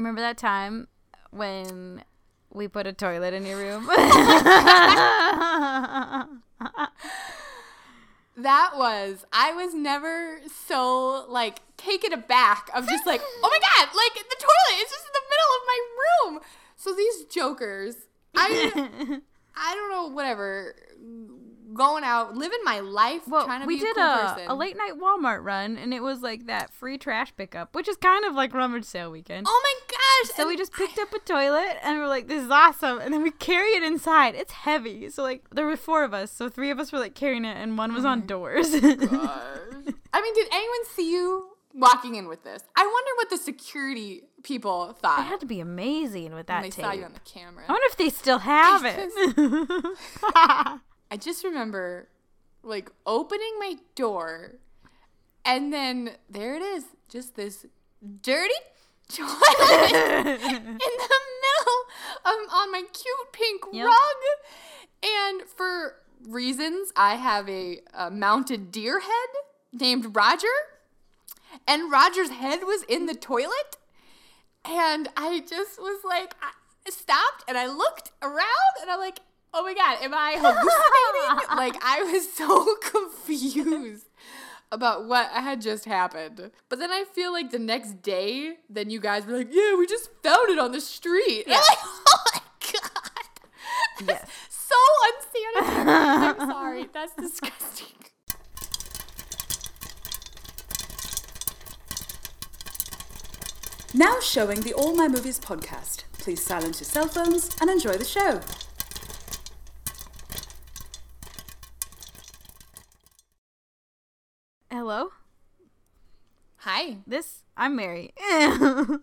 Remember that time when we put a toilet in your room? That was I was never so like taken aback of just like, oh my god, like the toilet is just in the middle of my room. So these jokers, I I don't know, whatever, going out, living my life, well, trying to we be did a cool a, a late night Walmart run, and it was like that free trash pickup, which is kind of like rummage sale weekend. oh my gosh! So and we just picked up a toilet and we're like, this is awesome. And then we carry it inside. It's heavy. So, like, there were four of us. So, three of us were like carrying it, and one was on mm-hmm. doors. gosh. I mean, did anyone see you walking in with this? I wonder what the security people thought. it had to be amazing with when that they tape. saw you on the camera. I wonder if they still have it. I just remember like opening my door and then there it is, just this dirty toilet in the middle of on my cute pink Yep. rug. And for reasons, I have a, a mounted deer head named Roger. And Roger's head was in the toilet. And I just was like, I stopped and I looked around and I'm like, oh my God, am I hallucinating? like, I was so confused about what had just happened. But then I feel like the next day, then you guys were like, yeah, we just found it on the street. And like, oh my God. Yes. so unsanitary. I'm sorry. That's disgusting. Now showing the All My Movies podcast. Please silence your cell phones and enjoy the show. This, I'm Mary. uh,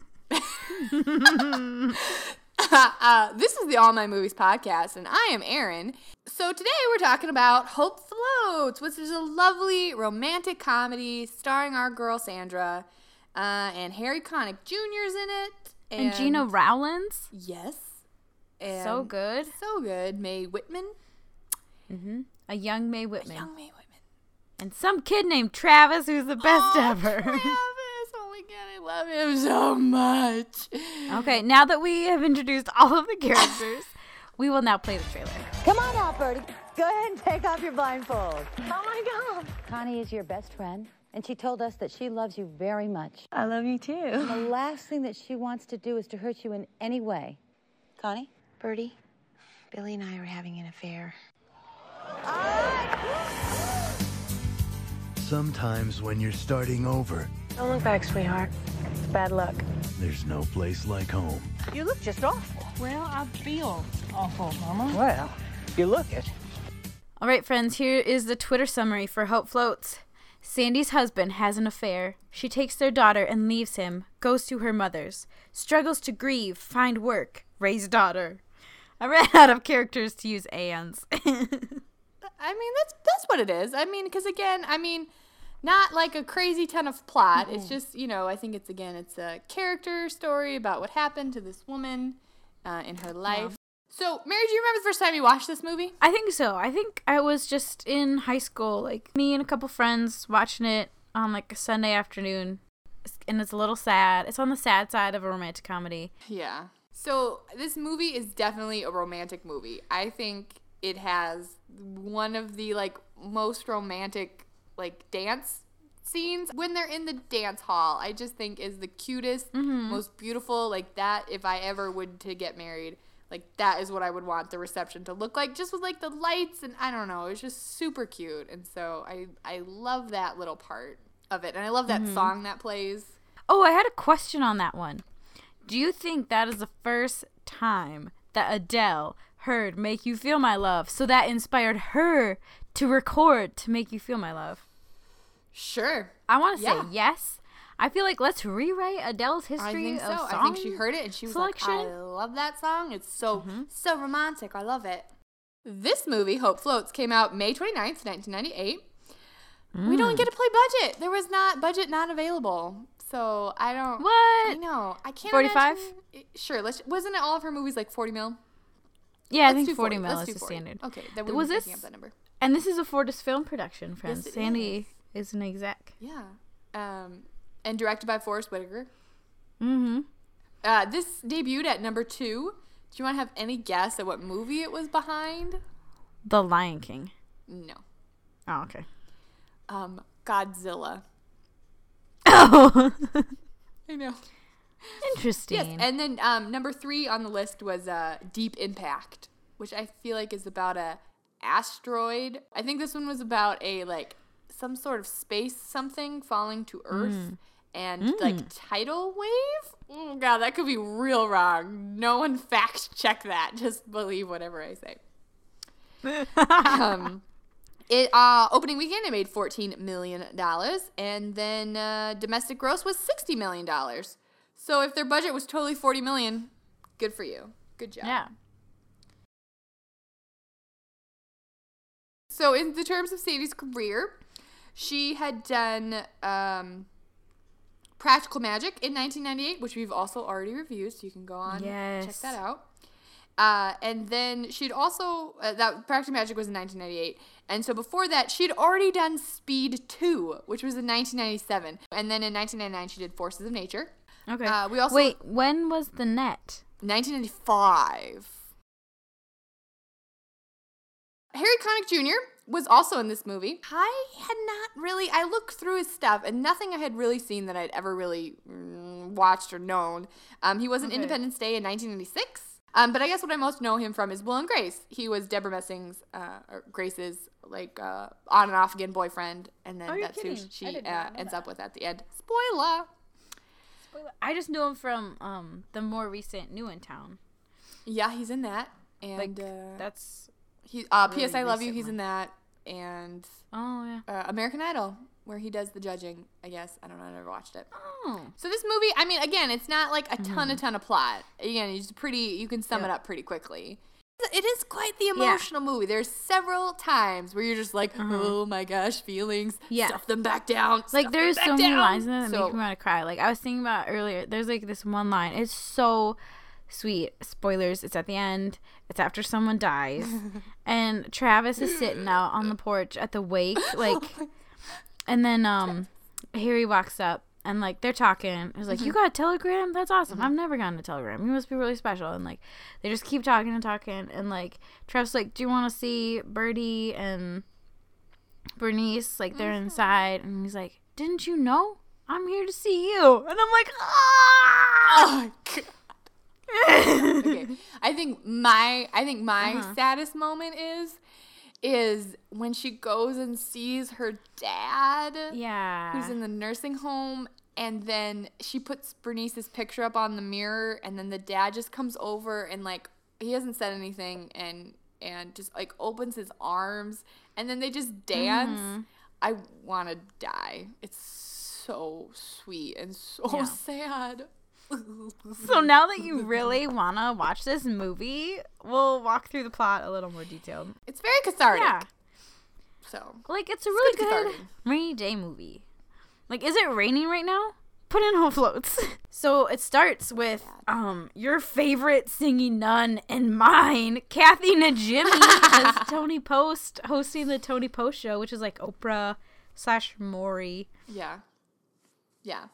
this is the All My Movies podcast, and I am Erin. So today we're talking about Hope Floats, which is a lovely romantic comedy starring our girl Sandra, uh, and Harry Connick Jr.'s in it, and Gena Rowlands. Yes, and So good. so good. Mae Whitman, A young Mae Whitman. young Mae Whitman. and some kid named Travis who's the best oh, ever. Travis! Oh my god, I love him so much. okay, now that we have introduced all of the characters, we will now play the trailer. Come on out, Bertie. Go ahead and take off your blindfold. Oh my God. Connie is your best friend, and she told us that she loves you very much. I love you too. The last thing that she wants to do is to hurt you in any way. Connie? Bertie, Billy and I are having an affair. Ah! Sometimes when you're starting over, Don't look back, sweetheart. It's bad luck. there's no place like home. You look just awful. Well, I feel awful, Mama. Well, you look it. All right, friends, here is the Twitter summary for Hope Floats. Sandy's husband has an affair. She takes their daughter and leaves him, goes to her mother's, struggles to grieve, find work, raise daughter. I ran out of characters to use ands. I mean, that's that's what it is. I mean, because again, I mean, not like a crazy ton of plot. It's just you know, I think it's again, it's a character story about what happened to this woman uh, in her life. So, Mary, do you remember the first time you watched this movie? I think so. I think I was just in high school, like me and a couple friends watching it on like a Sunday afternoon. And it's a little sad. It's on the sad side of a romantic comedy. Yeah. So this movie is definitely a romantic movie. I think it has one of the like most romantic like dance scenes when they're in the dance hall. I just think is the cutest, mm-hmm. most beautiful. Like that, if I ever would to get married, like that is what I would want the reception to look like. Just with like the lights and I don't know, it's just super cute. And so I I love that little part of it, and I love that mm-hmm. song that plays. Oh, I had a question on that one. Do you think that is the first time that Adele heard Make You Feel My Love, so that inspired her to record to Make You Feel My Love? Sure. I want to Yeah. say yes. I feel like let's rewrite Adele's I history think so. I think she heard it and she was selection. like, I love that song. It's so, Mm-hmm. so romantic. I love it. This movie, Hope Floats, came out May 29th, 1998. We don't Mm. get to play budget. There was not, budget not available. So I don't. What? I know. I can't 45? imagine- Sure. Let's. Wasn't it all of her movies like 40 mil? Yeah, I Let's think 40 40. mil Let's is do the standard. Okay. That Was this- up that number. And this is a Fortis film production, friends. it Sandy is an exec. Yeah. Um, and directed by Forest Whitaker. Mm-hmm. Uh, this debuted at number two. Do you want to have any guess at what movie it was behind? The Lion King. No. Oh, okay. Um, Godzilla. Oh, I know. interesting. Yes, and then um, number three on the list was uh, Deep Impact, which I feel like is about a asteroid. I think this one was about a like some sort of space something falling to Earth and like tidal wave. Oh god, that could be real wrong. No one fact check that. Just believe whatever I say. um, it uh, opening weekend it made fourteen million dollars, and then uh, domestic gross was sixty million dollars. So if their budget was totally forty million, good for you. Good job. yeah. So in the terms of Sadie's career, she had done um, Practical Magic in 1998, which we've also already reviewed, so you can go on and check that out. Uh, and then she'd also uh, that Practical Magic was in 1998, and so before that she'd already done Speed 2, which was in 1997, and then in 1999 she did Forces of Nature. Okay. Uh, we also- Wait, when was the net? 1995. Harry Connick Jr. was also in this movie. I had not really, I looked through his stuff and nothing I had really seen that I'd ever really mm, watched or known. Um, he was in Independence Day in 1996. Um, but I guess what I most know him from is Will and Grace. He was Deborah Messing's, uh, Grace's, like, uh, on and off again boyfriend. And then Oh, that's who kidding. I she uh, know ends up with at the end. Spoiler! I just knew him from um the more recent New in Town. Yeah, he's in that. And Like uh, that's He uh, really P.S. I Love You. He's one. in that, and oh yeah. uh, American Idol, where he does the judging. I guess I don't know. I never watched it. Oh. So this movie, I mean, again, it's not like a ton, a ton of plot. Again, it's pretty. You can sum it up pretty quickly. It is quite the emotional movie. There's several times where you're just like, oh my gosh, feelings. Yeah. Stuff them back down. Like there's so back many lines in it that So- make me want to cry. Like I was thinking about earlier. There's like this one line. It's so sweet. Spoilers. It's at the end. It's after someone dies, and Travis is sitting out on the porch at the wake, like, and then um, Harry walks up. And like they're talking, he's like, "You got a telegram? That's awesome. I've never gotten a telegram. You must be really special." And like, they just keep talking and talking. And like, Trev's like, "Do you want to see Birdie and Bernice, like they're inside, and he's like, "Didn't you know? I'm here to see you." And I'm like, "Ah!" Oh. okay. I think my I think my Uh-huh. saddest moment is is when she goes and sees her dad Yeah. who's in the nursing home and then she puts Bernice's picture up on the mirror and then the dad just comes over and like he hasn't said anything and and just like opens his arms and then they just dance. Mm-hmm. I want to die. It's so sweet and so Yeah. sad. So now that you really wanna watch this movie, we'll walk through the plot a little more detailed. It's very cathartic. Yeah, So like it's a really good good, rainy day movie. Like, is it raining right now? Put in Hope Floats. so it starts with um your favorite singing nun and mine, Kathy Najimy, as Toni Post hosting the Toni Post show, which is like Oprah slash Maury. yeah, yeah.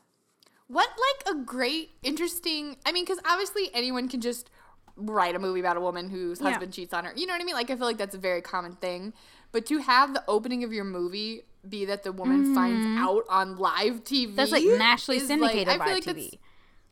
What like a great, interesting. I mean, because obviously anyone can just write a movie about a woman whose Yeah. husband cheats on her. You know what I mean? Like I feel like that's a very common thing. But to have the opening of your movie be that the woman finds out on live TV, Mm-hmm. That's like nationally like- syndicated I by like TV.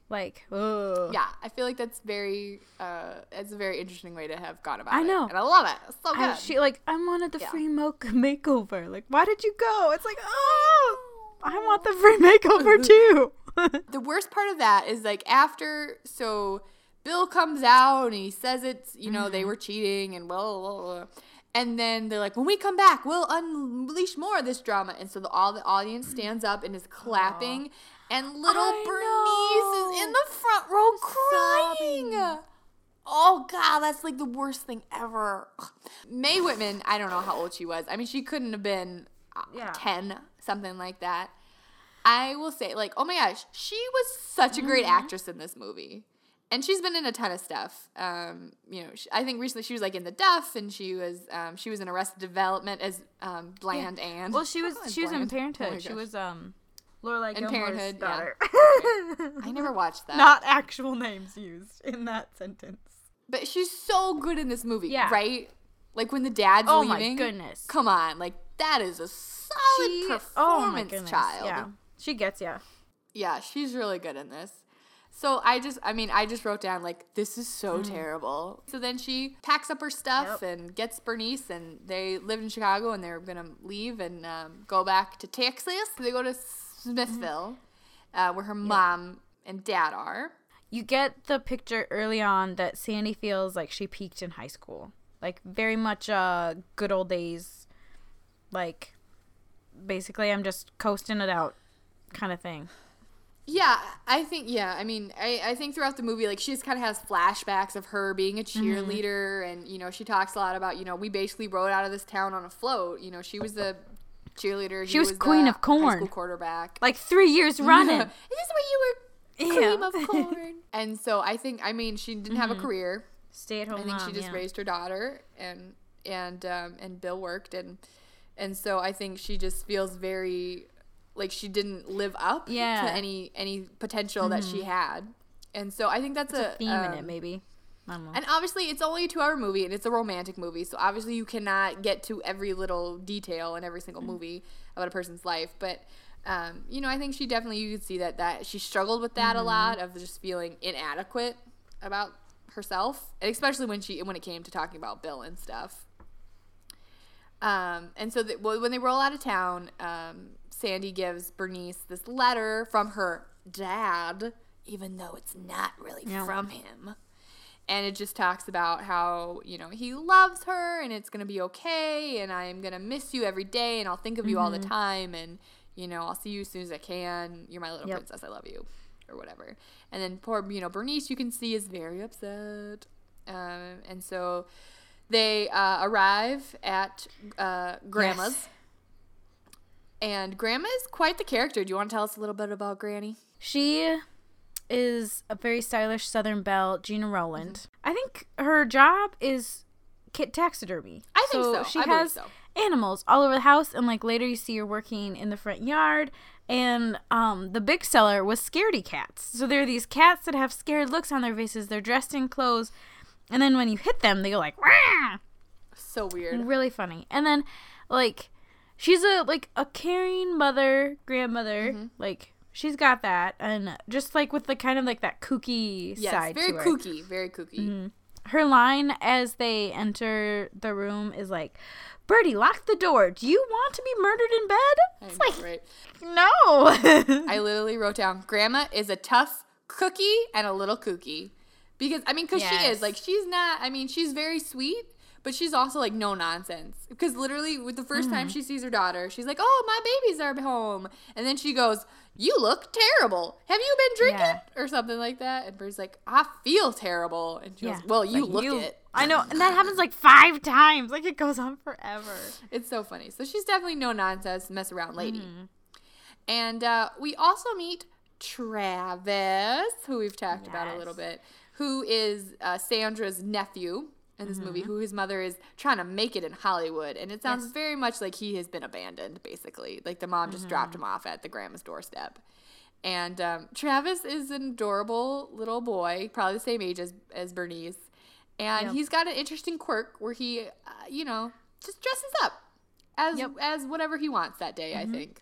Like, ugh. Yeah, I feel like that's very. uh It's a very interesting way to have gone about it. I it. know. and I love it. It's so good. I, she like I wanted the Yeah. free mocha makeover. Like, why did you go? It's like, oh, I want the free makeover too. The worst part of that is like after so Bill comes out and he says it's you know Mm-hmm. they were cheating and blah, blah, blah, and then they're like when we come back we'll unleash more of this drama and so the, all the audience stands up and is clapping and little I Bernice is in the front row crying. Oh god, that's like the worst thing ever. Mae Whitman, I don't know how old she was. I mean, she couldn't have been uh, Yeah. 10, something like that. I will say, like, oh my gosh, she was such a Mm-hmm. great actress in this movie. And she's been in a ton of stuff. Um, you know, she, I think recently she was like in The Duff, and she was um, she was in Arrested Development as um, Bland Anne. well, she was Oh, she was in Bland. Oh Parenthood. she was um Lorelai And Gilmore's Parenthood, yeah. daughter. I never watched that. Not actual names used in that sentence. But she's so good in this movie, Yeah. right? Like when the dad's leaving. Oh my goodness. Come on, like that is a solid She- performance, oh my goodness, child. Yeah, she gets ya. Yeah, she's really good in this. So I just, I mean, I just wrote down like this is so Mm. terrible. So then she packs up her stuff and gets Bernice, and they live in Chicago, and they're gonna leave and um, go back to Texas. They go to Smithville, uh, where her mom and dad are. You get the picture early on that Sandy feels like she peaked in high school, like very much uh good old days, like basically I'm just coasting it out, kind of thing. Yeah, I think yeah. I mean, I, I think throughout the movie, like she just kind of has flashbacks of her being a Mm-hmm. cheerleader, and you know, she talks a lot about you know we basically rode out of this town on a float. You know, she was the cheerleader. She he was the queen of corn. quarterback. Like three years running. Is this where you were Yeah. of corn? and so I think I mean she didn't have a career. Stay at home I think mom. she just yeah. raised her daughter, and and um, and Bill worked, and and so I think she just feels very like she didn't live up Yeah. Mm-hmm. to any any potential that she had, and so I think that's a, theme in it, um, maybe. I don't know. And obviously, it's only a two-hour movie, and it's a romantic movie, so obviously you cannot get to every little detail in every single movie about a person's life. But um, you know, I think she definitely you could see that that she struggled with that a lot of just feeling inadequate about herself, and especially when she when it came to talking about Bill and stuff. Um, and so that well, when they roll out of town, um, Sandy gives Bernice this letter from her dad, even though it's not really from him. And it just talks about how, you know, he loves her and it's going to be okay. And I'm going to miss you every day and I'll think of you all the time. And, you know, I'll see you as soon as I can. You're my little Yep. princess. I love you. Or whatever. And then poor, you know, Bernice, you can see, is very upset. Um, and so they uh, arrive at uh, Grandma's. Yes. And Grandma is quite the character. Do you want to tell us a little bit about Granny? She is a very stylish Southern belle, Gena Rowland. Mm-hmm. I think her job is kit taxidermy. I think so. She I has so. animals all over the house, and like later you see her working in the front yard. And um, the big seller was scaredy cats. So there are these cats that have scared looks on their faces. They're dressed in clothes, and then when you hit them, they go like Wah! So weird. really funny. And then like she's a like a caring mother, grandmother. Mm-hmm. Like she's got that, and just like with the kind of like that kooky Yes, side very kooky. Very kooky. Her line as they enter the room is like, "Birdie, lock the door. Do you want to be murdered in bed?" It's like, right? no. I literally wrote down Grandma is a tough cookie and a little kooky. Because I mean, because she is like she's not. I mean, she's very sweet, but she's also like no nonsense. Because literally, with the 1st time Mm-hmm. she sees her daughter, she's like, "Oh, my babies are home," and then she goes, "You look terrible. Have you been drinking?" Yeah. Or something like that. And Bird's like, "I feel terrible," and she Yeah. goes, "Well, you Like, look it." I know, and that happens like five times. Like it goes on forever. It's so funny. So she's definitely no nonsense, mess around lady. Mm-hmm. And uh, we also meet Travis, who we've talked about a little bit, who is uh, Sandra's nephew in this Mm-hmm. movie, who his mother is trying to make it in Hollywood. And it sounds very much like he has been abandoned, basically. Like the mom just dropped Mm-hmm. him off at the grandma's doorstep. And um, Travis is an adorable little boy, probably the same age as, as Bernice. And Yep. he's got an interesting quirk where he, uh, you know, just dresses up as Yep. Mm-hmm. as whatever he wants that day. I think.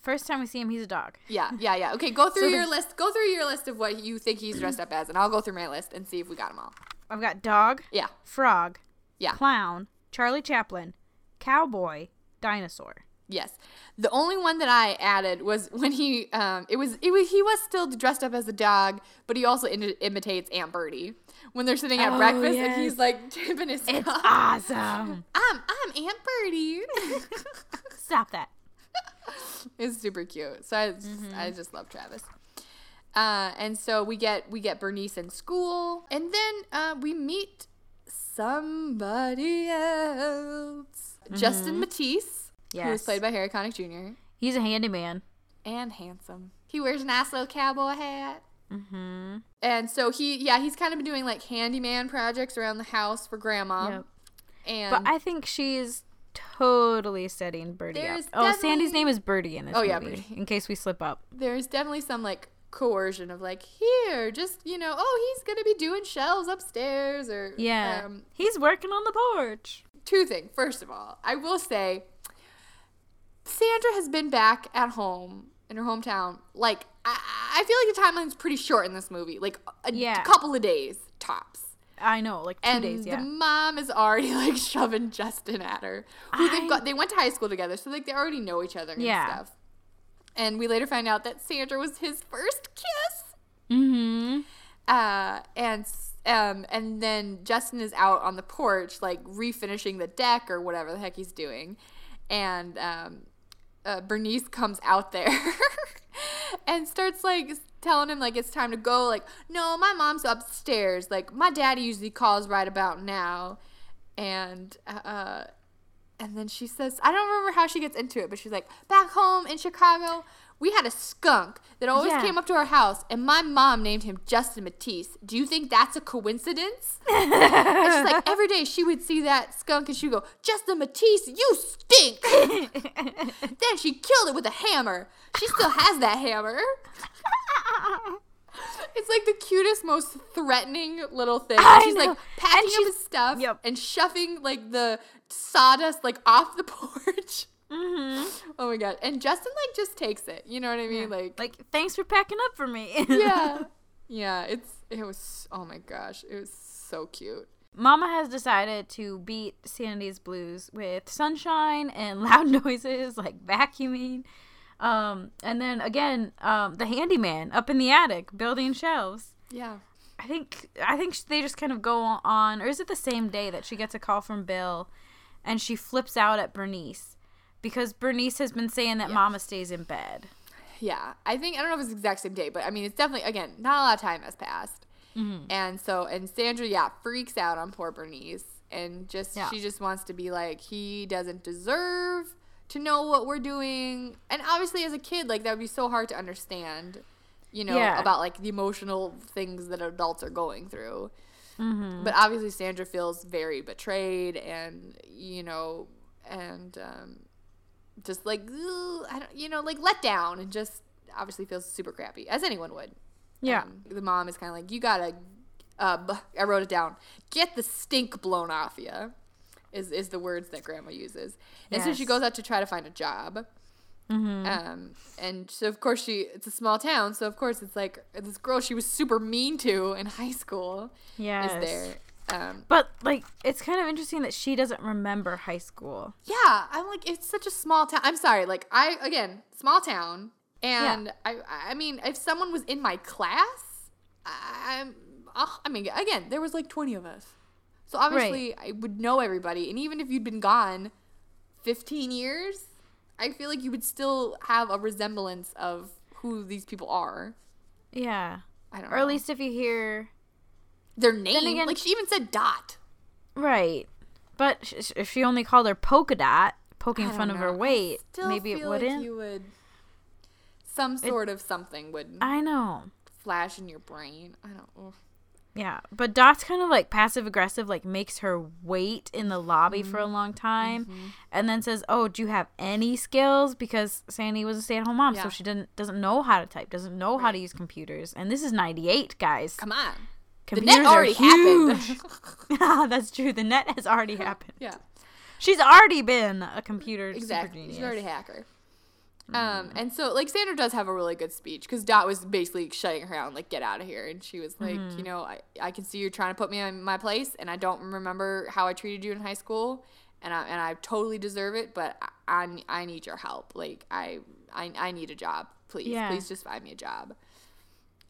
First time we see him, he's a dog. Yeah, yeah, yeah. Okay, go through So your list. Go through your list of what you think he's dressed up as, and I'll go through my list and see if we got them all. I've got dog, Yeah, frog, yeah, clown, Charlie Chaplin, cowboy, dinosaur. yes. The only one that I added was when he, um, it was, it was, he was still dressed up as a dog, but he also in- imitates Aunt Birdie when they're sitting at Oh, breakfast and he's like tipping his It's cup. awesome. I'm, I'm Aunt Birdie. Stop that. It's super cute. So I, just, Mm-hmm. I just love Travis. Uh, and so we get we get Bernice in school, and then uh, we meet somebody else, Justin Matthews, who is Mm-hmm. Played by Harry Connick Jr. He's a handyman. and handsome. He wears a nice little cowboy hat. Mm-hmm. And so he, yeah, he's kind of been doing like handyman projects around the house for Grandma. Yep. And But I think she's totally setting Birdie up. Oh, Sandy's name is Birdie in this Oh, yeah. Birdie. In case we slip up. There's definitely some like coercion of like here, just you know, oh he's gonna be doing shelves upstairs or Yeah. Um, He's working on the porch. two things. First of all, I will say Sandra has been back at home in her hometown. Like I, I feel like the timeline's pretty short in this movie, like a Yeah. couple of days tops. I know, like two and days, yeah. the mom is already like shoving Justin at her. Who they've got they went to high school together, so like they already know each other and Yeah. stuff. And we later find out that Sandra was his first kiss. mm-hmm. Uh, and um, and then Justin is out on the porch, like refinishing the deck or whatever the heck he's doing, and um, uh, Bernice comes out there and starts like telling him like it's time to go. Like, no, my mom's upstairs. Like, my daddy usually calls right about now, and uh. And then she says, I don't remember how she gets into it, but she's like, back home in Chicago, we had a skunk that always Yeah. came up to our house, and my mom named him Justin Matthews. Do you think that's a coincidence? and she's like, every day she would see that skunk and she'd go, Justin Matthews, you stink. then she killed it with a hammer. She still has that hammer. It's like the cutest, most threatening little thing. She's know. like packing And up his stuff Yep. and shoving like the sawdust like off the porch. Mm-hmm. Oh my god! And Justin like just takes it. You know what I mean? Like, Like, thanks for packing up for me. yeah, yeah. It's it was oh my gosh, it was so cute. Mama has decided to beat Sandy's blues with sunshine and loud noises like vacuuming. Um, and then again, um, the handyman up in the attic building shelves. Yeah. I think I think they just kind of go on, or is it the same day that she gets a call from Bill, and she flips out at Bernice because Bernice has been saying that Mama stays in bed. Yeah, I think I don't know if it's the exact same day, but I mean it's definitely again not a lot of time has passed, Mm-hmm. and so and Sandra yeah freaks out on poor Bernice and just Yeah. she just wants to be like he doesn't deserve to know what we're doing, and obviously as a kid like that would be so hard to understand, you know Yeah. about like the emotional things that adults are going through. Mm-hmm. But obviously Sandra feels very betrayed and you know and um, just like I don't you know like let down and just obviously feels super crappy as anyone would. Yeah. Um, the mom is kind of like you gotta. Uh, I wrote it down. Get the stink blown off you. Is is the words that Grandma uses, and so she goes out to try to find a job. Um, and so of course she it's a small town, so of course it's like this girl she was super mean to in high school Yes. is there. Um, But like, it's kind of interesting that she doesn't remember high school. yeah, I'm like it's such a small town. I'm sorry, like I again small town, and I I mean if someone was in my class, I- I'm I mean again there was like 20 of us, so obviously I would know everybody, and even if you'd been gone 15 years, I feel like you would still have a resemblance of who these people are. Yeah. I don't Or know. at least if you hear their name. again- like she even said Dot. right, but sh- if she only called her polka dot, poking fun of her know. Weight, still maybe it feel like wouldn't. you would. Some sort of something would I know. flash in your brain. I don't. ugh. Yeah, but Dot's kind of like passive aggressive, like makes her wait in the lobby for Mm-hmm. a long time, and then says, "Oh, do you have any skills?" Because Sandy was a stay-at-home mom, Yeah. so she didn't doesn't know how to type, doesn't know how to use computers, and this is '98, guys. Come on. Computers net are already happened. huge. That's true. The net has already happened. Yeah, She's already been a computer super exactly. genius. She's already a hacker. Um, and so like Sandra does have a really good speech because Dot was basically shutting her down, like get out of here, and she was like, you know, I, I can see you're trying to put me in my place, and I don't remember how I treated you in high school, and I and I totally deserve it, but I I, I need your help, like I, I I need a job, please, Yeah. please just find me a job.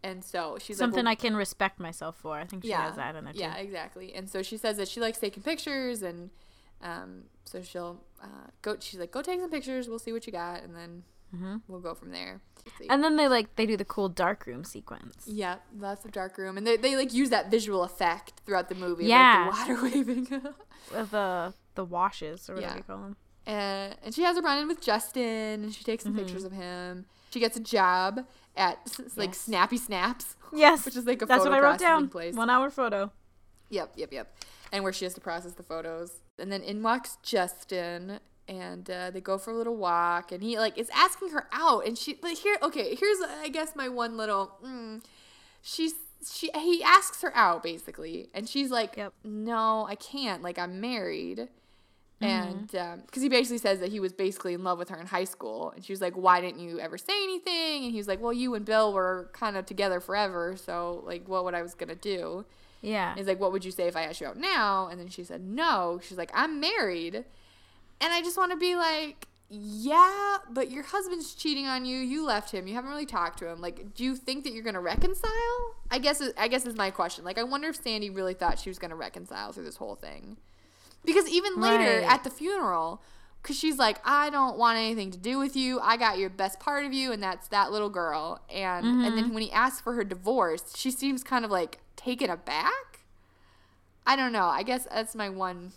And so she's Something like, well, I can respect myself for. I think she has that in there too. yeah, exactly. And so she says that she likes taking pictures, and um, so she'll uh, go. She's like, "Go take some pictures. We'll see what you got, and then we'll go from there." Mm-hmm. And then they like they do the cool dark room sequence. yeah, lots of dark room, and they, they like use that visual effect throughout the movie, Yeah. like the water waving. The the washes or whatever Yeah. you call them. and, and she has a run in with Justin, and she takes some pictures Mm-hmm. of him. She gets a job at like Yes. Snappy Snaps. Yes, Which is like a that's what I wrote down. place. One hour photo. Yep, yep, yep. And where she has to process the photos. And then in walks Justin and uh, they go for a little walk and he like is asking her out and she like here okay here's I guess my one little mm, she's she he asks her out basically and she's like Yep. no I can't like I'm married and because he basically says that he was basically in love with her in high school and she was like why didn't you ever say anything and he was like well you and bill were kind of together forever so like what would i was gonna do Yeah. and he's like what would you say if i asked you out now and then she said no she's like i'm married and i just want to be like yeah but your husband's cheating on you you left him you haven't really talked to him like do you think that you're gonna reconcile i guess i guess is my question like i wonder if sandy really thought she was gonna reconcile through this whole thing because even later Right. at the funeral, because she's like, I don't want anything to do with you. I got your best part of you, and that's that little girl. And and Mm-hmm. then when he asks for her divorce, she seems kind of like taken aback. I don't know. I guess that's my one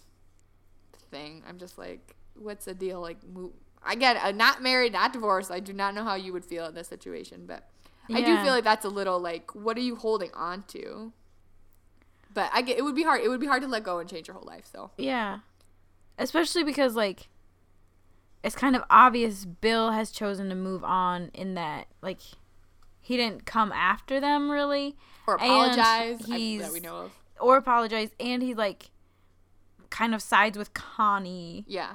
thing. I'm just like, what's the deal? Like, mo- again, I'm not married, not divorced. I do not know how you would feel in this situation, but I do feel like that's a little like, what are you holding on to? But I get it would be hard. It would be hard to let go and change your whole life. So Yeah. Especially because like it's kind of obvious Bill has chosen to move on in that like he didn't come after them really or apologize. I, that we know of. or apologize and he like kind of sides with Connie Yeah.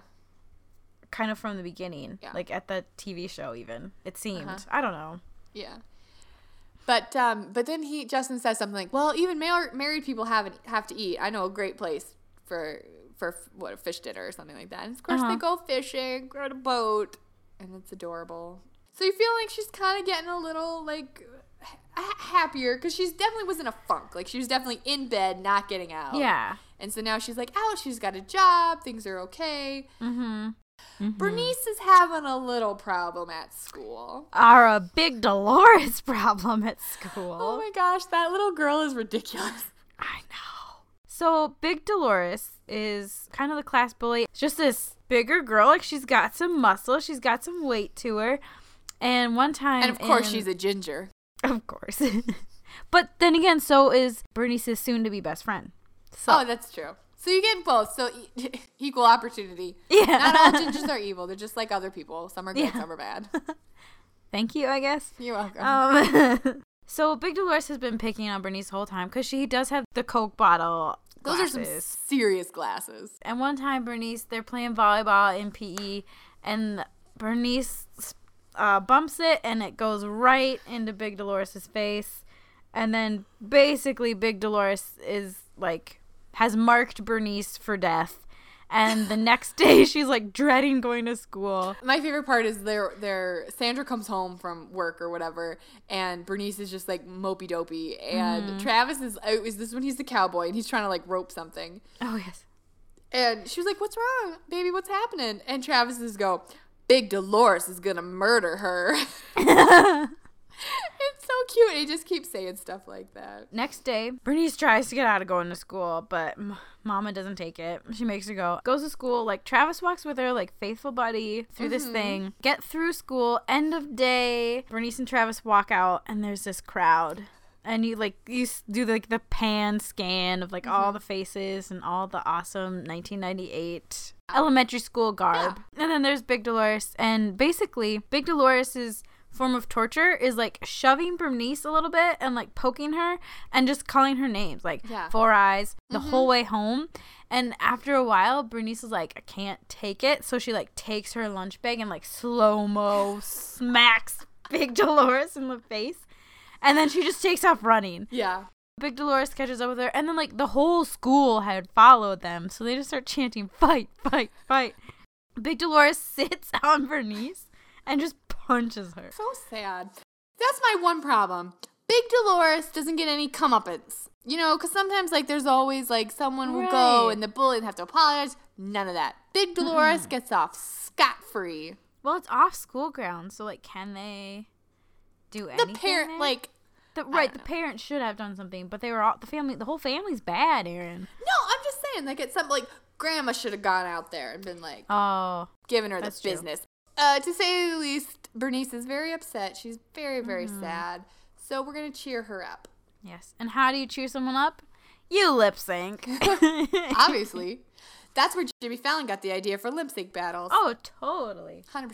kind of from the beginning Yeah. like at the TV show even it seemed Uh-huh. I don't know Yeah. But um, but then he Justin says something like, "Well, even mar- married people have have to eat. I know a great place for for f- what a fish dinner or something like that. And of course Uh-huh. they go fishing, go on a boat, and it's adorable. So you feel like she's kind of getting a little like ha- happier because she's definitely was in a funk. Like she was definitely in bed, not getting out. yeah And so now she's like out. She's got a job. Things are okay. mm-hmm Bernice is having a little problem at school. are a big Dolores problem at school Oh my gosh, that little girl is ridiculous. I know. So Big Dolores is kind of the class bully. Just this bigger girl. Like she's got some muscle. She's got some weight to her. And one time, And of course, in- she's a ginger. of course. but then again, so is Bernice's soon-to-be best friend. So Oh, that's true. So you get both. So e- equal opportunity. Yeah. Not all gingers are evil. They're just like other people. Some are good, Yeah. some are bad. thank you, I guess. You're welcome. Um, so Big Dolores has been picking on Bernice the whole time because she does have the Coke bottle. Those are some glasses. serious glasses. And one time, Bernice, they're playing volleyball in PE, and Bernice uh, bumps it, and it goes right into Big Dolores's face. And then basically, Big Dolores is like has marked Bernice for death. And the next day, she's like dreading going to school. My favorite part is their their Sandra comes home from work or whatever, and Bernice is just like mopey dopey, and Travis is oh, is this when he's the cowboy and he's trying to like rope something, Oh yes. and she was like, "What's wrong, baby? What's happening?" And Travis is go, "Big Dolores is gonna murder her." it's so cute. And he just keeps saying stuff like that. Next day, Bernice tries to get out of going to school, but M- Mama doesn't take it. She makes her go. Goes to school, like Travis walks with her, like faithful buddy, through this mm-hmm. thing. Get through school, end of day. Bernice and Travis walk out, and there's this crowd. And you like you do like the pan scan of like all mm-hmm. the faces and all the awesome 1998 elementary school garb. And then there's Big Dolores, and basically Big Dolores's form of torture is like shoving Bernice a little bit and like poking her and just calling her names like Yeah. Four Eyes the mm-hmm. whole way home. And after a while, Bernice is like, I can't take it. So she like takes her lunch bag and like slow mo smacks Big Dolores in the face. And then she just takes off running. Yeah. Big Dolores catches up with her, and then like the whole school had followed them, so they just start chanting "fight, fight, fight." Big Dolores sits on Bernice and just punches her. So sad. That's my one problem. Big Dolores doesn't get any comeuppance. You know, because sometimes, like, there's always, like, someone will go and the bully have to apologize. None of that. Big Dolores gets off scot free. Well, it's off school grounds, so like, can they do The anything? The parent, like, the, right, the parents should have done something, but they were all the family. The whole family's bad, Erin. no, I'm just saying, like, it's something, like, grandma should have gone out there and been, like, Oh, giving her the true. business. Uh, to say the least, Bernice is very upset. She's very, very Mm-hmm. sad. So we're going to cheer her up. yes. And how do you cheer someone up? You lip sync. Obviously. That's where Jimmy Fallon got the idea for lip sync battles. oh, totally. 100%.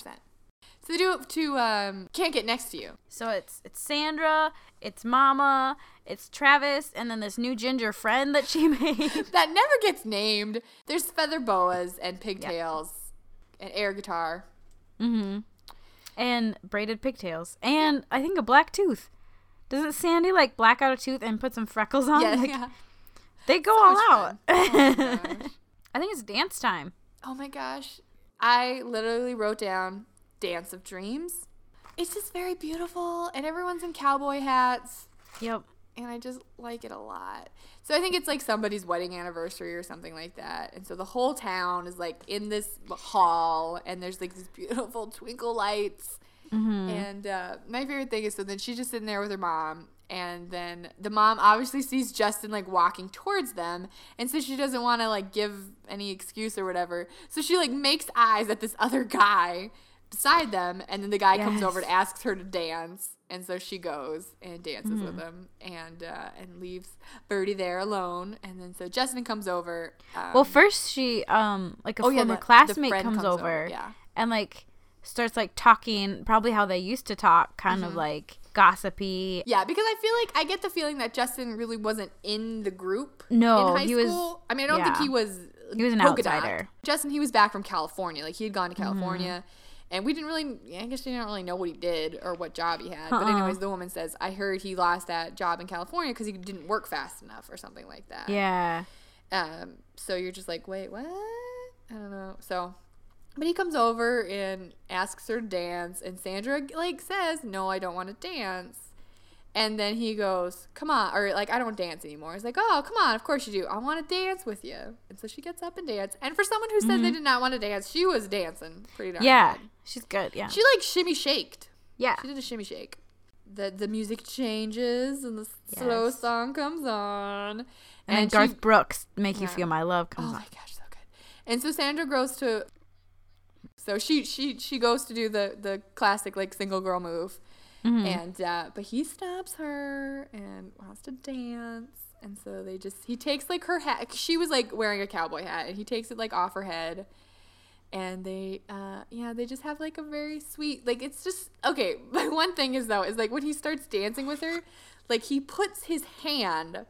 So they do it to um, Can't Get Next to You. So it's it's Sandra, it's Mama, it's Travis, and then this new ginger friend that she made. That never gets named. There's feather boas and pigtails and air guitar. Mm-hmm. and braided pigtails, and I think a black tooth. Doesn't Sandy like black out a tooth and put some freckles on? Yeah, Like, yeah. They go all much out. I think it's dance time. Oh my gosh. I literally wrote down Dance of Dreams. It's just very beautiful, and everyone's in cowboy hats. Yep. and I just like it a lot. So I think it's like somebody's wedding anniversary or something like that. And so the whole town is like in this hall, and there's like these beautiful twinkle lights. And uh, my favorite thing is so then she's just sitting there with her mom, and then the mom obviously sees Justin like walking towards them, and so she doesn't want to like give any excuse or whatever. So she like makes eyes at this other guy beside them, and then the guy comes over and asks her to dance, and so she goes and dances with Mm-hmm. him, and uh, and leaves Birdie there alone, and then so Justin comes over. Um, Well, first she um like a Oh, yeah, former the- the classmate friend comes, comes over, over, yeah. and like starts like talking probably how they used to talk, kind of like gossipy. Yeah, because I feel like I get the feeling that Justin really wasn't in the group. No, in high he was- school. I mean, I don't think he was. He was an outsider. Justin, he was back from California. Like he had gone to Mm-hmm. And we didn't really. I guess we didn't really know what he did or what job he had. But Uh-uh. anyways, the woman says, "I heard he lost that job in California because he didn't work fast enough or something like that." Yeah. Um, so you're just like, wait, what? I don't know. So, but he comes over and asks her to dance, and Sandra like says, "No, I don't want to dance." And then he goes, "Come on," or like, "I don't dance anymore." He's like, "Oh, come on, of course you do. I want to dance with you." And so she gets up and dance. And for someone who said they did not want to dance, she was dancing pretty darn Mm-hmm. Yeah. good. She's good. Yeah. She like shimmy shaked. yeah. She did a shimmy shake. The the music changes and the slow song comes on. And, she- Garth Brooks, "Make You Feel My Love" Oh comes on. Oh my gosh, so good. And so Sandra goes to so she she she goes to do the the classic like single girl move. Mm-hmm. And uh but he stops her and wants to dance. And so they just he takes like her hat. She was like wearing a cowboy hat and he takes it like off her head. And they uh yeah, they just have like a very sweet like it's just okay, but one thing is though is like when he starts dancing with her, like he puts his hand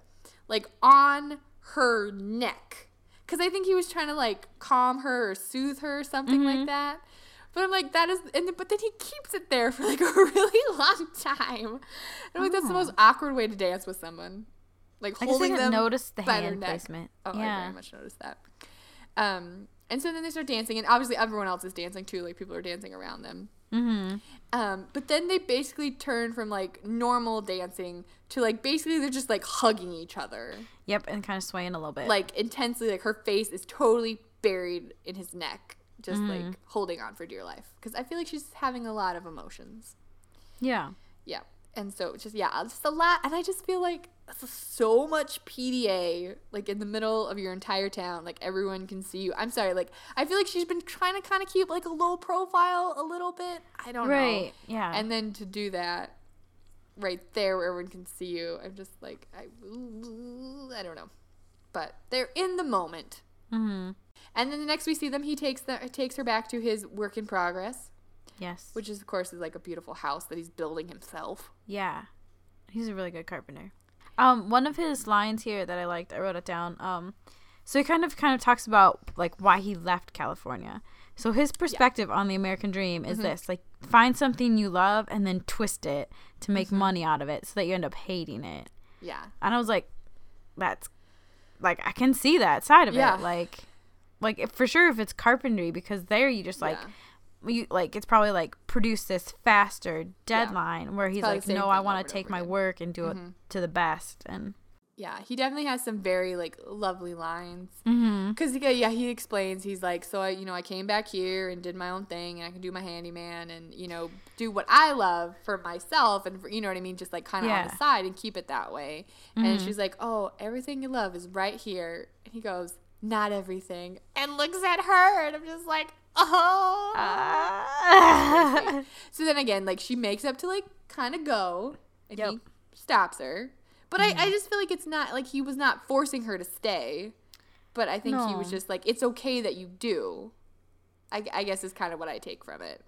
like on her neck because I think he was trying to like calm her or soothe her or something like that. But I'm like that is, and then, but then he keeps it there for like a really long time. And I'm like that's the most awkward way to dance with someone, like I I holding didn't them notice the hand placement. Oh, I Yeah. very much noticed that. Um, and so then they start dancing, and obviously everyone else is dancing too. Like people are dancing around them. Mm-hmm. Um, but then they basically turn from like normal dancing to like basically they're just like hugging each other Yep, and kind of swaying a little bit. like intensely like her face is totally buried in his neck just Mm-hmm. like holding on for dear life because i feel like she's having a lot of emotions yeah. yeah and so just yeah just a lot and i just feel like so much pda like in the middle of your entire town like everyone can see you i'm sorry like i feel like she's been trying to kind of keep like a low profile a little bit i don't know Right. Yeah. and then to do that right there where everyone can see you i'm just like i, I don't know but they're in the moment mm-hmm. And then the next we see them he takes the, takes her back to his work in progress Yes. which is of course is like a beautiful house that he's building himself Yeah. He's a really good carpenter. Um, one of his lines here that I liked, I wrote it down. Um, so he kind of kind of talks about like why he left California. So his perspective on the American dream is this: like find something you love and then twist it to make money out of it, so that you end up hating it. yeah And I was like, that's like I can see that side of Yeah. it. Like, like if, for sure if it's carpentry, because there you just like. Yeah. You, like it's probably like produce this faster deadline where he's probably like no I want to take my again. Mm-hmm. work and do it to the best and yeah he definitely has some very like lovely lines mm-hmm. because yeah he explains he's like so i you know i came back here and did my own thing and i can do my handyman and you know do what i love for myself and for, you know what i mean just like kind of on Yeah. Mm-hmm. the side and keep it that way and she's like oh everything you love is right here and he goes not everything and looks at her and i'm just like oh Ah. so then again like she makes up to like kind of go and he stops her But I, I just feel like it's not like he was not forcing her to stay. But I think he was just like, it's okay that you do. I, I guess is kind of what I take from it.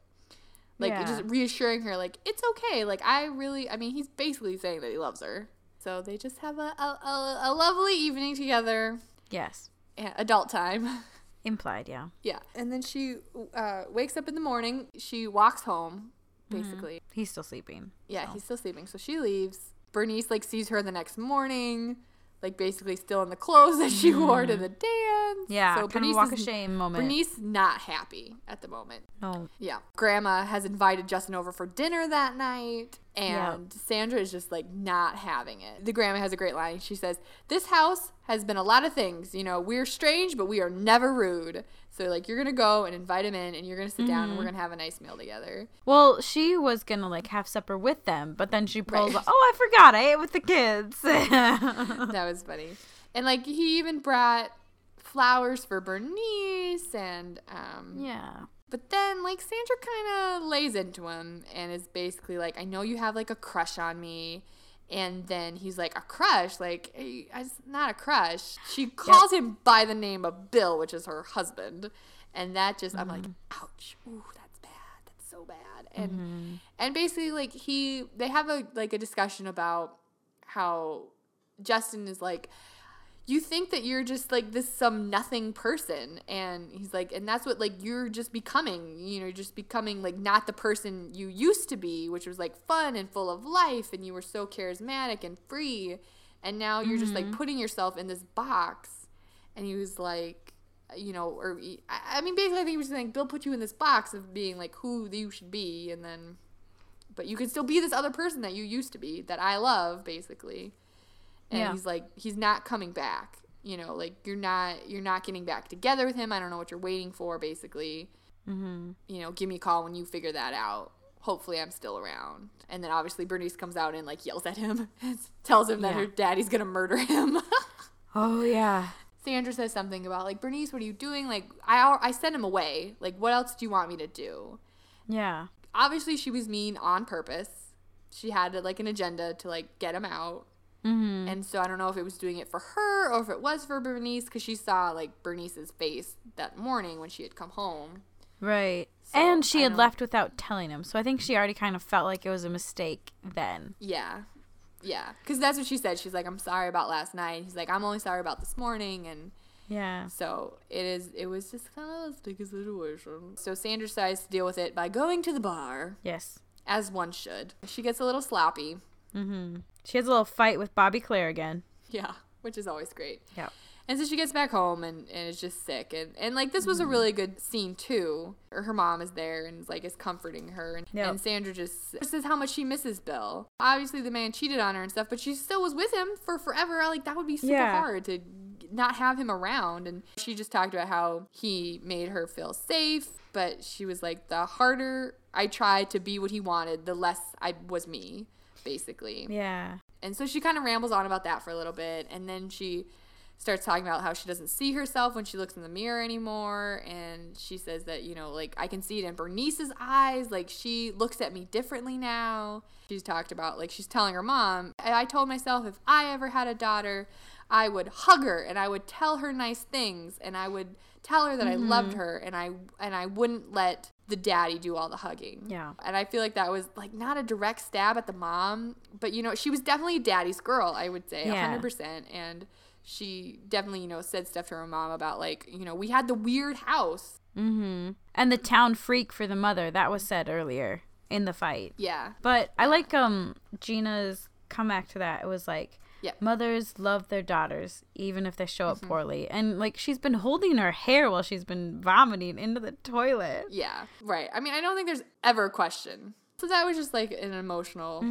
Like Yeah. just reassuring her, like it's okay. Like I really, I mean, he's basically saying that he loves her. So they just have a a, a, a lovely evening together, Yes. A- adult time. Implied, yeah. yeah, and then she uh, wakes up in the morning. She walks home, Mm-hmm. basically. He's still sleeping. Yeah, so. he's still sleeping. So she leaves. Bernice like sees her the next morning, like basically still in the clothes that she wore to the dance. Mm-hmm. Yeah, so kind of a walk of is- shame moment. Bernice not happy at the moment. No. Yeah, Grandma has invited Justin over for dinner that night, Yeah. and Sandra is just like not having it. The grandma has a great line. She says, "This house has been a lot of things. You know, we're strange, but we are never rude. So like, you're gonna go and invite him in, and you're gonna sit down, Mm-hmm. and we're gonna have a nice meal together." Well, she was gonna like have supper with them, but then she pulls. Right. Oh, I forgot. I ate with the kids. that was funny. And like he even brought flowers for Bernice and um yeah. But then like Sandra kind of lays into him and is basically like I know you have like a crush on me and then he's like a crush like eh, it's not a crush. She calls him by the name of Bill, which is her husband. And that just I'm like mm-hmm. ouch. Ooh, that's bad. That's so bad. And mm-hmm. and basically like he they have a like a discussion about how Justin is like, you think that you're just like this some nothing person. And he's like, and that's what like you're just becoming. You know, just becoming like not the person you used to be, which was like fun and full of life. And you were so charismatic and free. And now you're just like mm-hmm. putting yourself in this box. And he was like, you know, or I I mean, basically, I think he was saying Bill put you in this box of being like who you should be, and then, but you can still be this other person that you used to be that I love, basically. And Yeah. he's like, he's not coming back. You know, like you're not, you're not getting back together with him. I don't know what you're waiting for, basically. Mm-hmm. You know, give me a call when you figure that out. Hopefully, I'm still around. And then obviously Bernice comes out and like yells at him, tells him that Yeah. her daddy's gonna murder him. Oh yeah. Sandra says something about like Bernice, what are you doing? Like I I sent him away. Like what else do you want me to do? Yeah. Obviously she was mean on purpose. She had like an agenda to like get him out. Mm-hmm. And so I don't know if it was doing it for her or if it was for Bernice because she saw like Bernice's face that morning when she had come home. Right. So, and she had left without telling him, so I think she already kind of felt like it was a mistake then. Yeah. Yeah. Because that's what she said. She's like, I'm sorry about last night. He's like, I'm only sorry about this morning. And Yeah. So it is. It was just kind of a sticky situation. So Sandra decides to deal with it by going to the bar, Yes. as one should. She gets a little sloppy. She has a little fight with Bobby Claire again. Yeah, which is always great. Yeah. And so she gets back home and, and is just sick. And, and like this was a mm-hmm. really good scene too. Her her mom is there and like is comforting her. And, Yep. and Sandra just says how much she misses Bill. Obviously the man cheated on her and stuff, but she still was with him for forever. Like that would be super Yeah. hard to not have him around. And she just talked about how he made her feel safe. But she was like, the harder I tried to be what he wanted, the less I was me, basically. Yeah. And so she kind of rambles on about that for a little bit. And then she starts talking about how she doesn't see herself when she looks in the mirror anymore. And she says that, you know, like I can see it in Bernice's eyes. Like she looks at me differently now. She's talked about, like, she's telling her mom, I told myself if I ever had a daughter, I would hug her and I would tell her nice things and I would tell her that I loved mm-hmm. her and I and I wouldn't let the daddy do all the hugging. Yeah. And I feel like that was like not a direct stab at the mom, but you know, she was definitely daddy's girl, I would say, a Yeah. 100%. And she definitely, you know, said stuff to her mom about like, you know, we had the weird house. And the town freak for the mother, that was said earlier in the fight. Yeah. But I like um Gena's comeback to that. It was like Yeah. mothers love their daughters even if they show Mm-hmm. up poorly. And like she's been holding her hair while she's been vomiting into the toilet. Yeah. Right. I mean, I don't think there's ever a question. So that was just like an emotional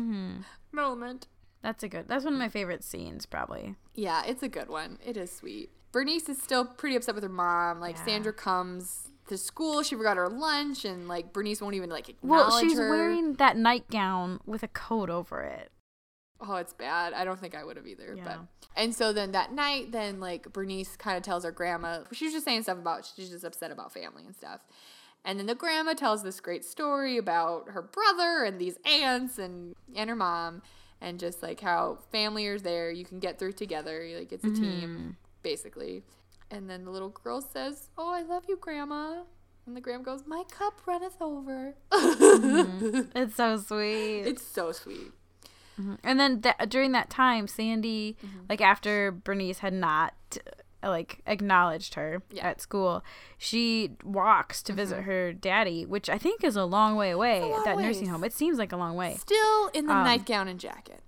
moment. That's a good. That's one of my favorite scenes probably. Yeah, it's a good one. It is sweet. Bernice is still pretty upset with her mom. Like Yeah. Sandra comes to school, she forgot her lunch, and like Bernice won't even like Well, she's her. wearing that nightgown with a coat over it. Oh, it's bad. I don't think I would have either. Yeah. But and so then that night, then like Bernice kind of tells her grandma. She was just saying stuff about she's just upset about family and stuff. And then the grandma tells this great story about her brother and these aunts and and her mom. and just like how family is there, you can get through together. Like it's a team, mm-hmm. basically. And then the little girl says, "Oh, I love you, Grandma." And the grandma goes, "My cup runneth over." Mm-hmm. It's so sweet. It's so sweet. And then th- during that time, Sandy, Mm-hmm. like after Bernice had not like acknowledged her Yeah. Mm-hmm. at school, she walks to visit her daddy, which I think is a long way away. long that nursing home. It seems like a long way. Still in the Um, nightgown and jacket,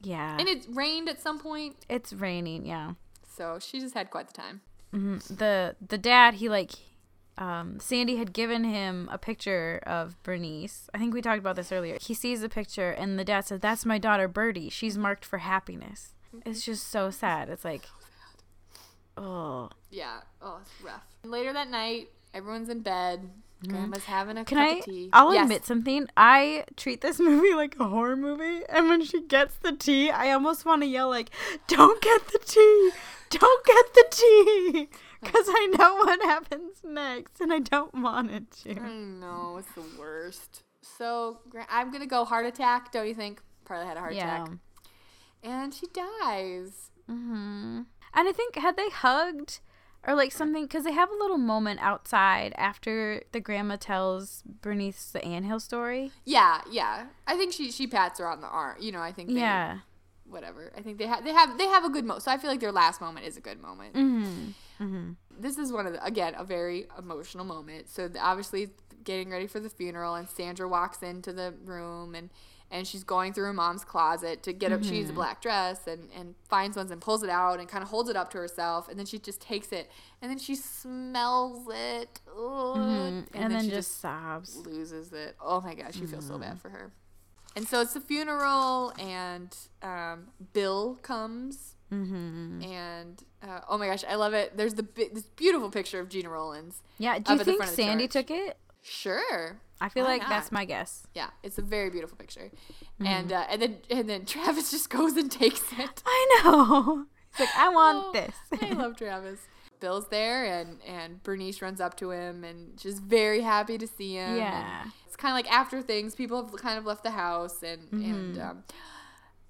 Yeah. and it rained at some point, it's raining. Yeah. so she just had quite the time. the the dad he like um, Sandy had given him a picture of Bernice. I think we talked about this earlier. He sees the picture and the dad says, "That's my daughter Birdie. She's marked for happiness." It's just so sad. It's like, oh, Yeah. Oh, it's rough. Later that night, everyone's in bed. Grandma's having a can cup I? of tea. I'll Yes. admit something. I treat this movie like a horror movie, and when she gets the tea, I almost want to yell like, "Don't get the tea! Don't get the tea!" Because I know what happens next, and I don't want it to. I know it's the worst. So I'm gonna go heart attack. Don't you think? Probably had a heart Yeah. attack, and she dies. Hmm. And I think had they hugged or like something because they have a little moment outside after the grandma tells Bernice the anthill story. Yeah, yeah. I think she she pats her on the arm. You know, I think they, Yeah. Whatever. I think they have they have they have a good moment. So I feel like their last moment is a good moment. Mm-hmm. This is one of the again a very emotional moment. So the, obviously getting ready for the funeral, and Sandra walks into the room and. And she's going through her mom's closet to get up. She Mm-hmm. needs a black dress and, and finds one and pulls it out and kind of holds it up to herself. And then she just takes it and then she smells it. Mm-hmm. And, then she just sobs. loses it. Oh my gosh, you feel so Mm. bad for her. And so it's the funeral, and um, Bill comes, Mm-hmm. and uh, oh my gosh, I love it. There's the bi- this beautiful picture of Gena Rowlands. Yeah. Do you think Sandy church. took it? Sure. I feel Why like that's my guess. Yeah, it's a very beautiful picture, Mm-hmm. and uh, and then and then Travis just goes and takes it. I know. It's like I want Oh, this. I love Travis. Bill's there, and and Bernice runs up to him, and just very happy to see him. and Yeah. it's kind of like after things, people have kind of left the house, and and Mm-hmm. um,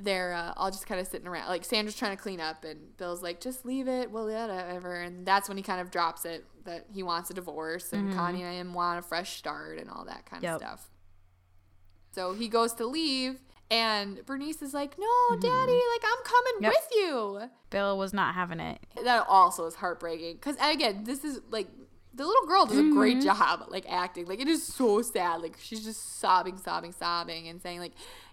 they're uh, all just kind of sitting around. Like Sandra's trying to clean up, and Bill's like, "Just leave it, well, yeah, whatever." And that's when he kind of drops it that he wants a divorce, and Connie and him want a fresh start, and all that kind Mm-hmm. Yep. of stuff. So he goes to leave. And Bernice is like, no, Mm-hmm. daddy, like, I'm coming Yep. with you Bill was not having it. that also is heartbreaking because again this is like the little girl does a great Mm-hmm. job like acting like it is so sad like she's just sobbing sobbing sobbing and saying like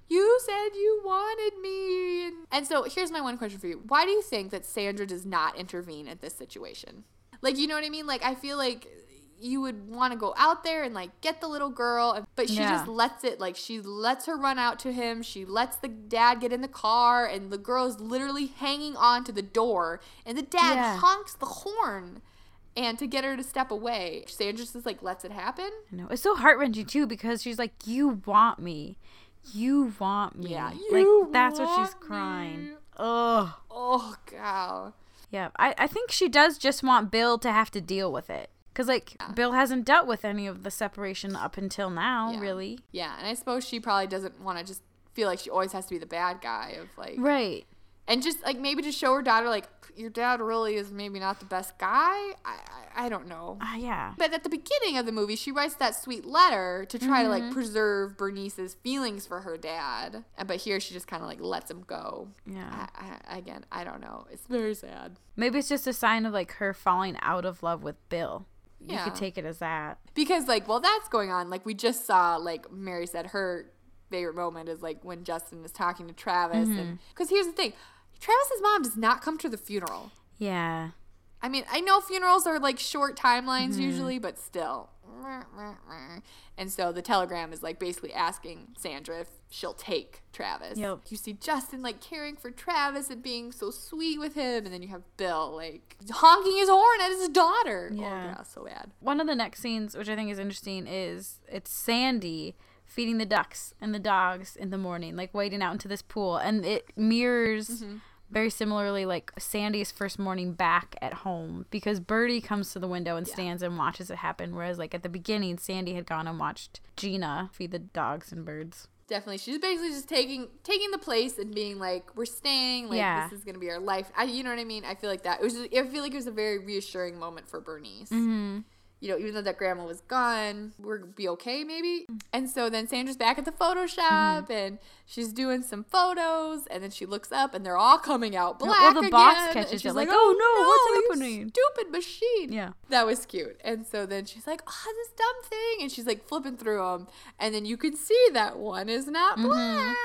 you said you wanted me and, and so here's my one question for you why do you think that sandra does not intervene at this situation like you know what i mean like i feel like you would want to go out there and like get the little girl but she Yeah. just lets it like she lets her run out to him she lets the dad get in the car and the girl is literally hanging on to the door and the dad Yeah. honks the horn and to get her to step away sandra just like lets it happen I know. It's so heart wrenching too because she's like, "You want me, you want me." Yeah, like that's what she's crying. me." Ugh. oh god Yeah, I, I think she does just want Bill to have to deal with it. Because, like, Bill hasn't dealt with any of the separation up until now, Yeah. really. yeah and i suppose she probably doesn't want to just feel like she always has to be the bad guy of like Right. and just like maybe to show her daughter like your dad really is maybe not the best guy i i, I don't know Uh, yeah. But at the beginning of the movie, she writes that sweet letter to try to Mm-hmm. like preserve Bernice's feelings for her dad. And but here she just kind of like lets him go. Yeah. I, I, again, I don't know. It's very sad Maybe it's just a sign of, like, her falling out of love with Bill. You could take it as that. because like while that's going on, like we just saw, like Mary said, her favorite moment is like when Justin is talking to Travis, Mm-hmm. and because here's the thing, Travis's mom does not come to the funeral. Yeah. I mean, I know funerals are like short timelines Mm-hmm. usually, but still. And so the telegram is like basically asking Sandra if she'll take Travis. Yep. You see Justin like caring for Travis and being so sweet with him, and then you have Bill like honking his horn at his daughter. Yeah. Oh, yeah, so bad. One of the next scenes, which I think is interesting, is it's Sandy feeding the ducks and the dogs in the morning, like wading out into this pool. And it mirrors Mm-hmm. Very similarly like Sandy's first morning back at home because Birdie comes to the window and stands and watches it happen. Whereas, like, at the beginning, Sandy had gone and watched Gena feed the dogs and birds. definitely. She's basically just taking taking the place and being like, "We're staying. Like Yeah. this is gonna be our life." I, you know what I mean? I feel like that. It was. Just, I feel like it was a very reassuring moment for Bernice. Mm-hmm. You know, even though that grandma was gone, we're be okay maybe. And so then Sandra's back at the photo shop Mm-hmm. and she's doing some photos, and then she looks up and they're all coming out black. Well, the again, catches it, she's like, "Oh, no, what's happening?" Stupid machine. Yeah. That was cute. And so then she's like, oh, this dumb thing. And she's like flipping through them. And then you can see that one is not Mm-hmm. black.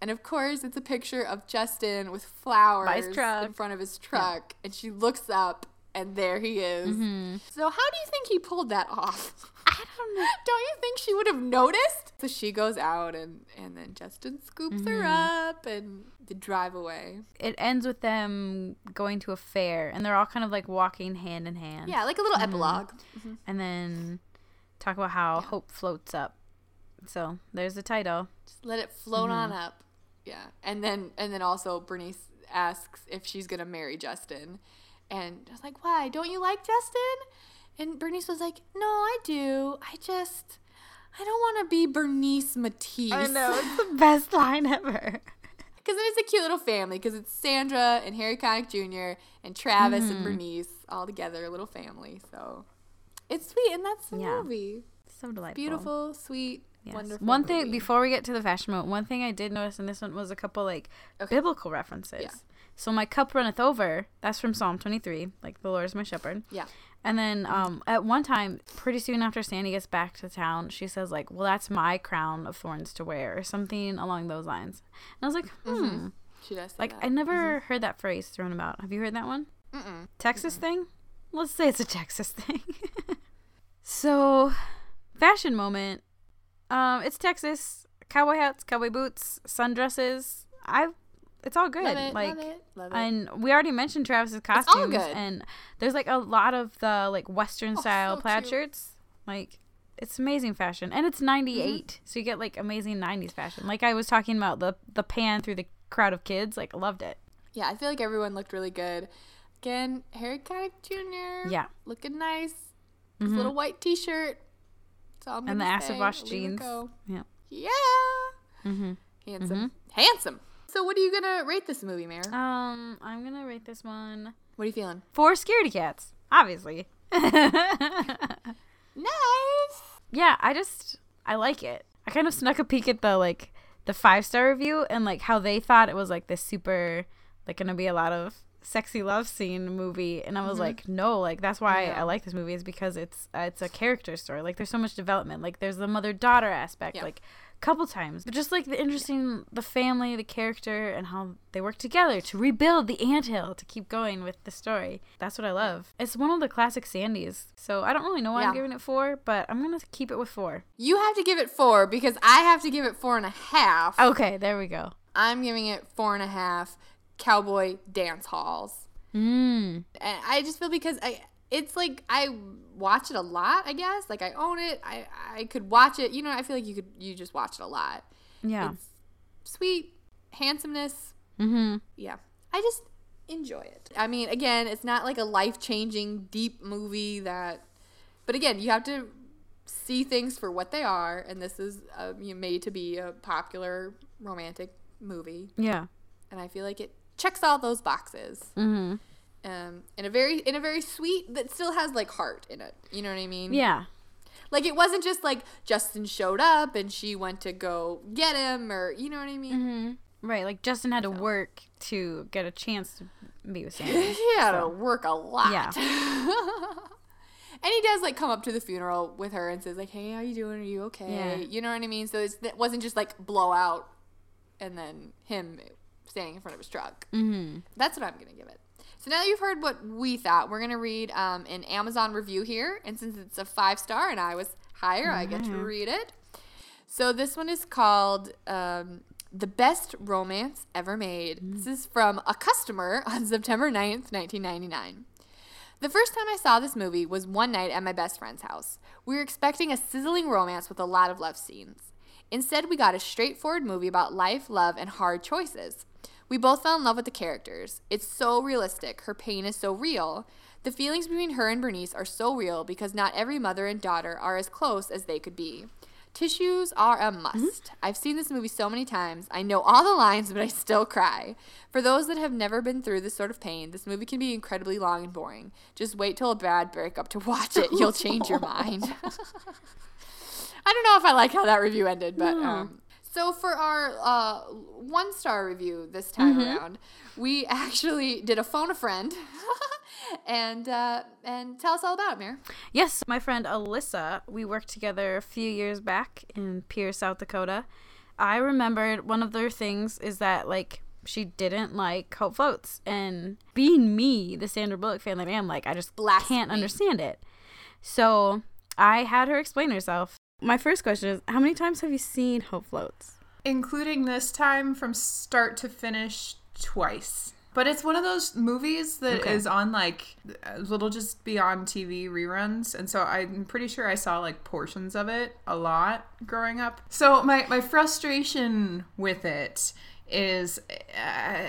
And of course, it's a picture of Justin with flowers in front of his truck. And she looks up, and there he is. Mm-hmm. So, how do you think he pulled that off? I don't know. Don't you think she would have noticed? So she goes out, and, and then Justin scoops her Mm-hmm. up, and they drive away. It ends with them going to a fair, and they're all kind of like walking hand in hand. Yeah, like a little epilogue. And then talk about how hope floats up. So there's the title. Just let it float on Mm-hmm. up. Yeah. And then and then also Bernice asks if she's gonna marry Justin. And I was like, Why? Don't you like Justin? And Bernice was like, No, I do. I just I don't wanna be Bernice Matthews. I know, it's the best line ever. Because it's a cute little family. Because it's Sandra and Harry Connick Jr. and Travis Mm-hmm. and Bernice all together, a little family. So it's sweet, and that's the Yeah. movie. So delightful. Beautiful, sweet, Yes. wonderful. One thing movie. before we get to the fashion moment, one thing I did notice in this one was a couple like biblical references. Yeah. So my cup runneth over. That's from Psalm 23, like the Lord is my shepherd. Yeah. And then um, at one time, pretty soon after Sandy gets back to town, she says like, "Well, that's my crown of thorns to wear," or something along those lines. And I was like, "Hmm." She does. Like that. I never heard that phrase thrown about. Have you heard that one? Mm-mm. Texas thing? Let's say it's a Texas thing. so, fashion moment. Um, it's Texas. Cowboy hats, cowboy boots, sundresses. I, it's all good. It, like, love it, love it. and we already mentioned Travis's all costumes, good. and there's like a lot of the like Western style Oh, so plaid cute. shirts. Like, it's amazing fashion, and it's '98, Mm-hmm. so you get like amazing '90s fashion. Like I was talking about the the pan through the crowd of kids. Like, loved it. Yeah, I feel like everyone looked really good. Again, Harry Connick Jr. Yeah. looking nice. His mm-hmm. little white T-shirt. And the acid wash I'll leave it jeans. Yeah. Yeah. Mm-hmm. Handsome. Mm-hmm. Handsome. So, what are you gonna rate this movie, Mary? Um, I'm gonna rate this one what are you feeling? four scaredy cats. Obviously. Nice. yeah, I just I like it. I kind of snuck a peek at the like the five star review and like how they thought it was like this super like gonna be a lot of sexy love scene movie and I was like no like that's why I like this movie is because it's uh, it's a character story like there's so much development like there's the mother daughter aspect Yeah. like couple times but just like the interesting the family the character and how they work together to rebuild the anthill to keep going with the story that's what I love it's one of the classic Sandys so I don't really know why Yeah. I'm giving it four but I'm gonna keep it with four You have to give it four because I have to give it four and a half. Okay, there we go. I'm giving it four and a half cowboy dance halls. Mm. And I just feel because I it's like I watch it a lot, I guess. Like I own it. I I could watch it. You know, I feel like you could you just watch it a lot. Yeah. It's sweet, handsomeness. mm-hmm. Yeah. I just enjoy it. I mean, again, it's not like a life-changing deep movie that but again, you have to see things for what they are and this is uh, you know, made to be a popular romantic movie Yeah. and I feel like it checks all those boxes. Mm-hmm. Um, in a very in a very sweet that still has like heart in it. You know what I mean? Yeah. Like it wasn't just like Justin showed up and she went to go get him or you know what I mean? Mm-hmm. Right. Like Justin had to work to get a chance to be with Sandy. he had to work a lot. Yeah. and he does like come up to the funeral with her and says like, "Hey, how you doing? Are you okay?" Yeah. You know what I mean? So it's, it wasn't just like blowout and then him standing in front of his truck. mm-hmm. That's what I'm gonna give it. So now that you've heard what we thought, we're gonna read um, an Amazon review here, and since it's a five star and I was higher, I get to read it. So this one is called um, "The Best Romance Ever Made." This is from a customer on September 9th, 1999. The first time I saw this movie was one night at my best friend's house. We were expecting a sizzling romance with a lot of love scenes. Instead, we got a straightforward movie about life, love, and hard choices. We both fell in love with the characters. It's so realistic. Her pain is so real. The feelings between her and Bernice are so real because not every mother and daughter are as close as they could be. Tissues are a must. I've seen this movie so many times. I know all the lines, but I still cry. For those that have never been through this sort of pain, this movie can be incredibly long and boring. Just wait till a bad breakup to watch it. You'll change your mind. I don't know if I like how that review ended, but um, so for our uh, one star review this time around, we actually did a phone a friend, and uh, and tell us all about it, Mir. Yes, my friend Alyssa, we worked together a few years back in Pierre, South Dakota. I remembered one of their things is that like she didn't like Hope Floats, and being me, the Sandra Bullock fan that I am, like I just Blasphemy. can't understand it. So I had her explain herself. My first question is, how many times have you seen Hope Floats? including this time from start to finish twice. But it's one of those movies that is Okay. on like it'll just be on TV reruns, and so I'm pretty sure I saw like portions of it a lot growing up. So my my frustration with it is uh,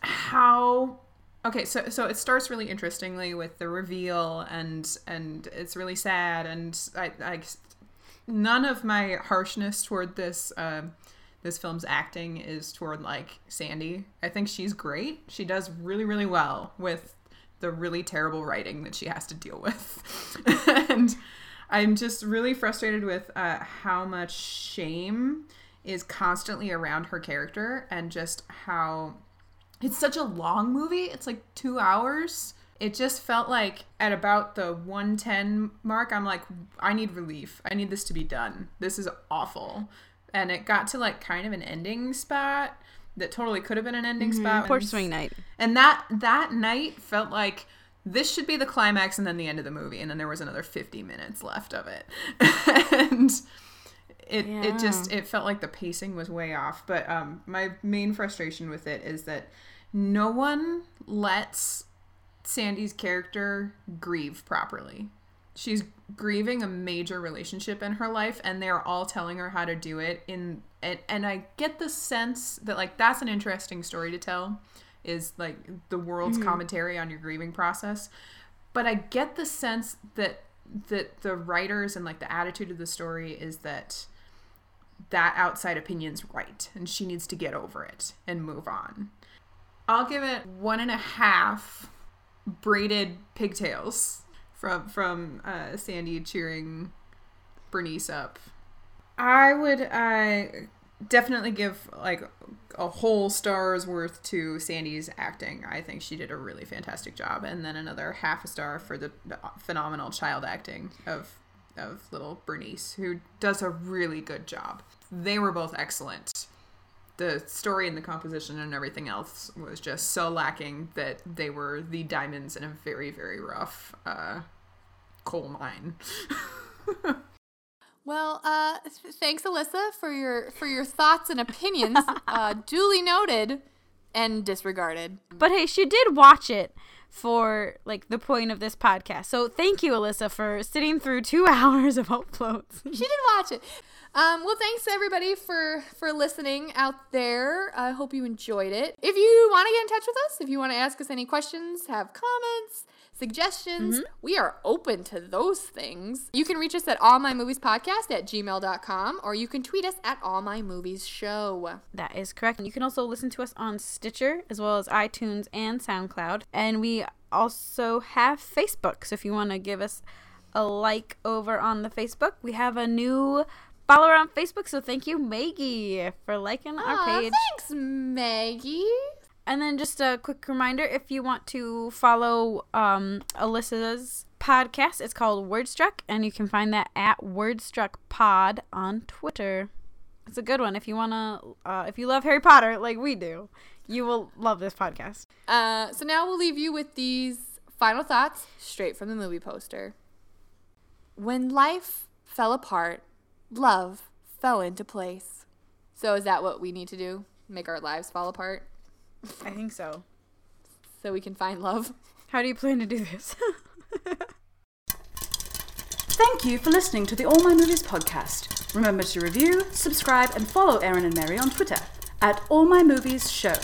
how okay so so it starts really interestingly with the reveal and and it's really sad and I, I none of my harshness toward this um this film's acting is toward like Sandy. I think she's great. She does really really well with the really terrible writing that she has to deal with. and I'm just really frustrated with uh, how much shame is constantly around her character and just how it's such a long movie. It's like two hours. It just felt like at about the 110 mark, I'm like, I need relief. I need this to be done. This is awful. And it got to like kind of an ending spot that totally could have been an ending spot. Porch And- swing night. and that that night felt like this should be the climax and then the end of the movie and then there was another 50 minutes left of it and it it just it felt like the pacing was way off but um my main frustration with it is that no one lets Sandy's character grieve properly. She's grieving a major relationship in her life and they're all telling her how to do it in and, and i get the sense that like that's an interesting story to tell is like the world's mm-hmm. commentary on your grieving process. But i get the sense that that the writers and like the attitude of the story is that that outside opinion's right and she needs to get over it and move on. I'll give it one and a half braided pigtails from from uh, Sandy cheering Bernice up. I would uh, definitely give like a whole star's worth to Sandy's acting. I think she did a really fantastic job, and then another half a star for the phenomenal child acting of of little Bernice, who does a really good job. They were both excellent the story and the composition and everything else was just so lacking that they were the diamonds in a very very rough uh, coal mine. Well, uh, th- thanks, Alyssa, for your for your thoughts and opinions. uh, duly noted and disregarded. But hey, she did watch it for like the point of this podcast. So thank you, Alyssa, for sitting through two hours of Hope Floats. She did watch it. Um, well, thanks everybody for for listening out there. I hope you enjoyed it. If you want to get in touch with us, if you want to ask us any questions, have comments, suggestions, we are open to those things. You can reach us at allmymoviespodcast at gmail.com or you can tweet us at allmymoviesshow. That is correct. You can also listen to us on Stitcher as well as iTunes and SoundCloud. And we also have Facebook. So if you want to give us a like over on the Facebook, we have a new follower on Facebook. So thank you, Maggie, for liking our Aw, page. thanks, Maggie. And then just a quick reminder if you want to follow um, Alyssa's podcast, it's called Wordstruck, and you can find that at Wordstruck Pod on Twitter. It's a good one. If you want to, uh, if you love Harry Potter like we do, you will love this podcast. Uh, so now we'll leave you with these final thoughts straight from the movie poster. When life fell apart, love fell into place. So is that what we need to do? Make our lives fall apart I think so. so we can find love? How do you plan to do this? Thank you for listening to the All My Movies podcast. Remember to review, subscribe, and follow Erin and Mary on Twitter at All My Movies Show.